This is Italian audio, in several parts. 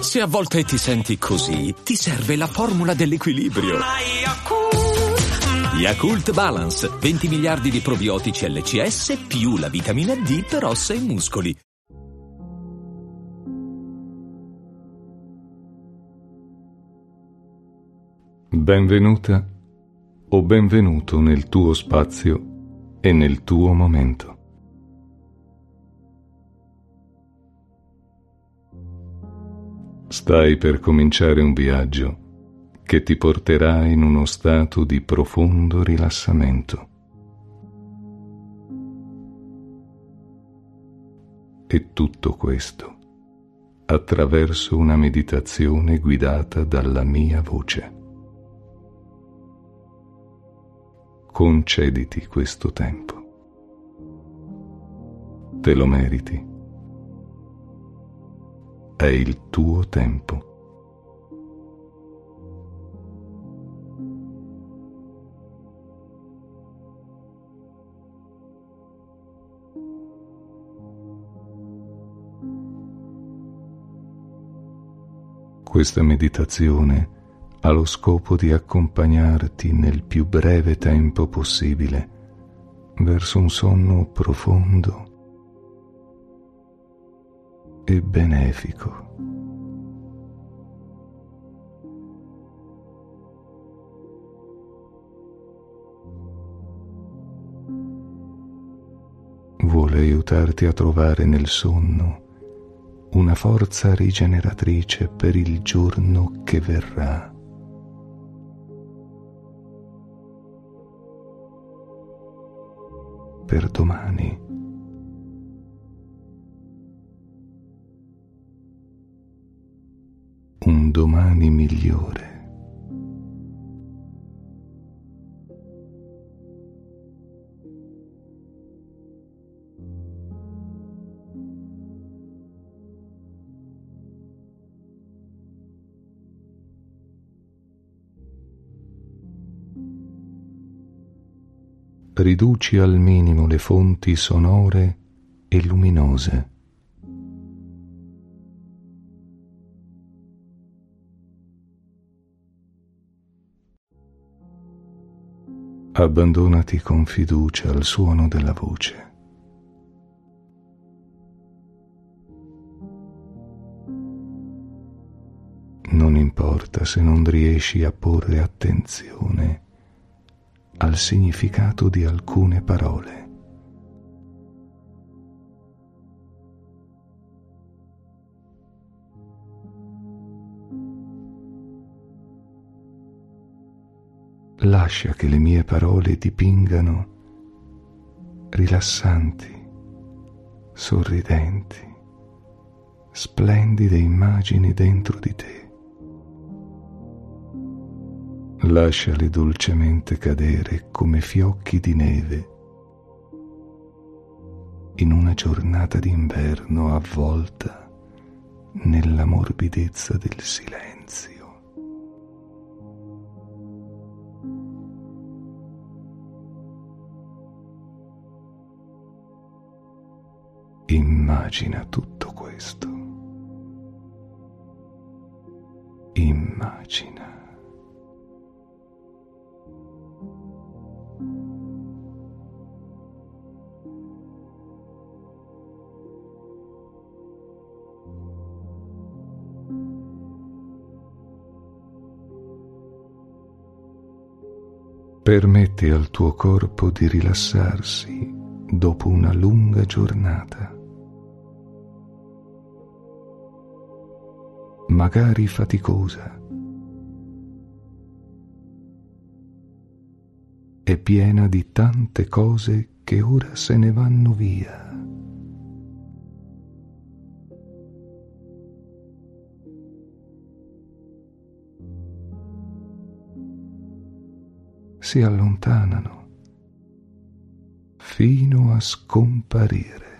Se a volte ti senti così, ti serve la formula dell'equilibrio. Yakult Balance, 20 miliardi di probiotici LCS più la vitamina D per ossa e muscoli. Benvenuta o benvenuto nel tuo spazio e nel tuo momento. Stai per cominciare un viaggio che ti porterà in uno stato di profondo rilassamento. E tutto questo attraverso una meditazione guidata dalla mia voce. Concediti questo tempo. Te lo meriti è il tuo tempo. Questa meditazione ha lo scopo di accompagnarti nel più breve tempo possibile verso un sonno profondo e benefico. Vuole aiutarti a trovare nel sonno una forza rigeneratrice per il giorno che verrà. Per domani. Domani migliore. Riduci al minimo le fonti sonore e luminose abbandonati con fiducia al suono della voce. Non importa se non riesci a porre attenzione al significato di alcune parole. Lascia che le mie parole dipingano rilassanti, sorridenti, splendide immagini dentro di te. Lasciale dolcemente cadere come fiocchi di neve in una giornata d'inverno avvolta nella morbidezza del silenzio. Immagina tutto questo. Immagina. Permetti al tuo corpo di rilassarsi dopo una lunga giornata. Magari faticosa, è piena di tante cose che ora se ne vanno via. Si allontanano fino a scomparire.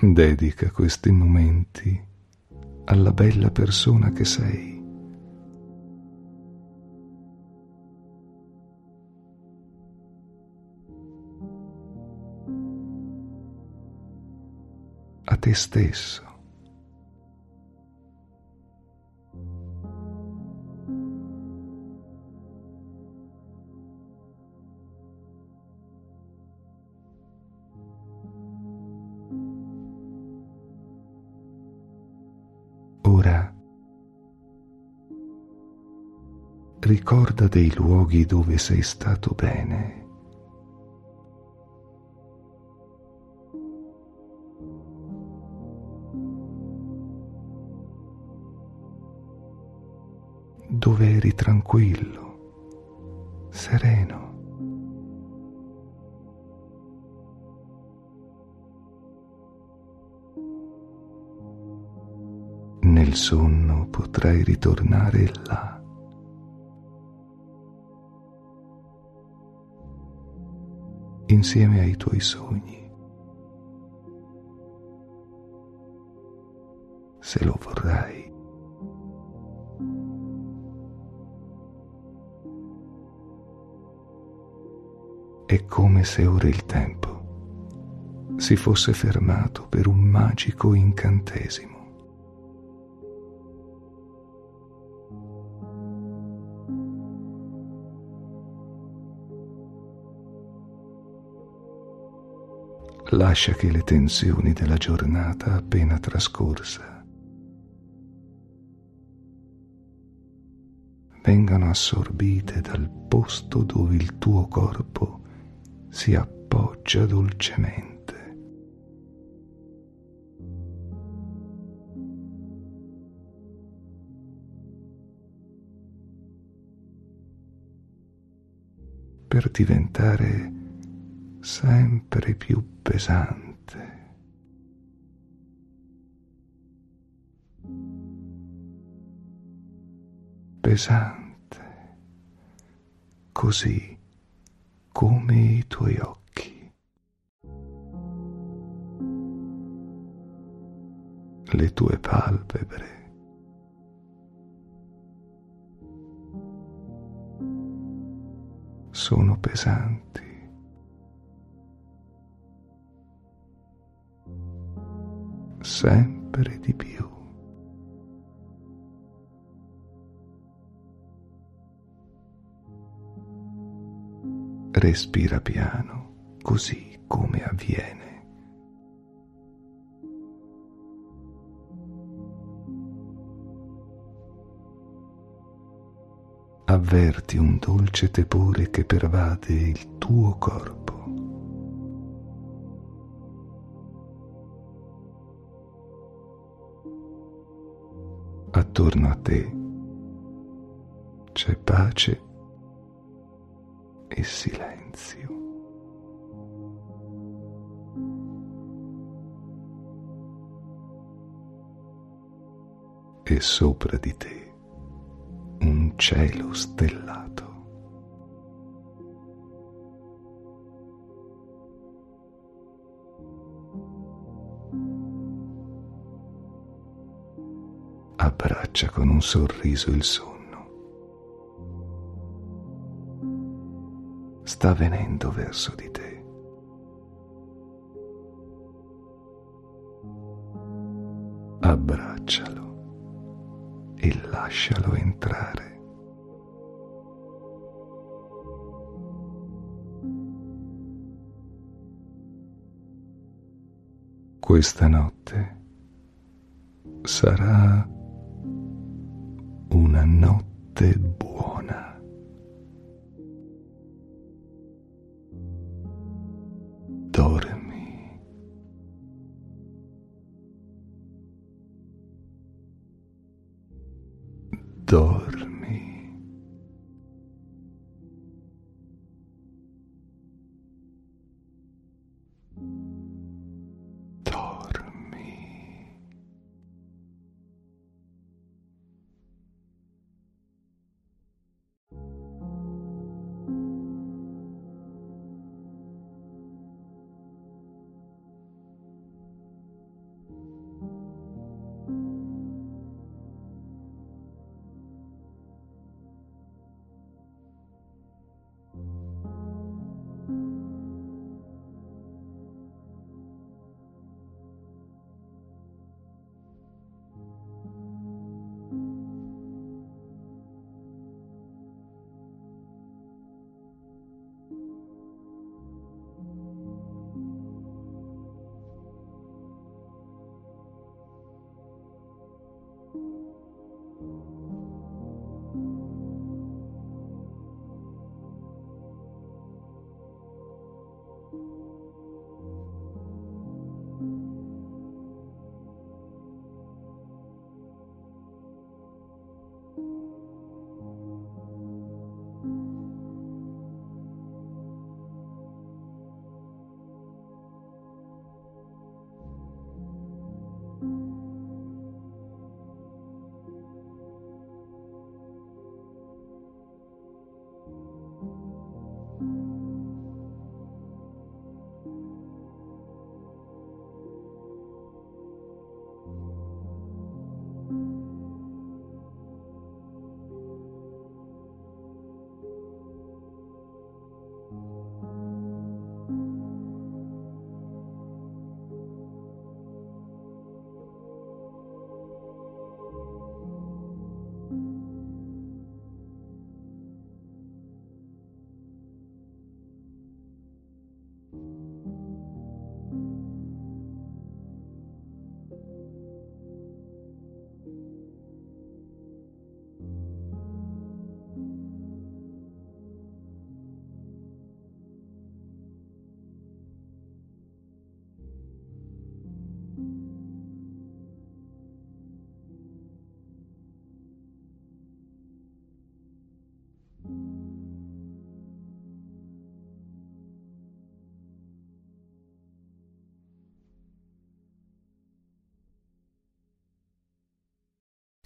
Dedica questi momenti alla bella persona che sei. A te stesso. Ricorda dei luoghi dove sei stato bene. Dove eri tranquillo, sereno. nel sonno potrai ritornare là. Insieme ai tuoi sogni. Se lo vorrai. È come se ora il tempo si fosse fermato per un magico incantesimo. Lascia che le tensioni della giornata appena trascorsa vengano assorbite dal posto dove il tuo corpo si appoggia dolcemente. per diventare sempre più pesante. Pesante, così come i tuoi occhi. Le tue palpebre. Sono pesanti. Sempre di più. Respira piano, così come avviene. Avverti un dolce tepore che pervade il tuo corpo. Attorno a te c'è pace e silenzio. E sopra di te un cielo stellato. Abbraccia con un sorriso il sonno. Sta venendo verso di te. Abbraccialo e lascialo entrare. Questa notte sarà una notte buona.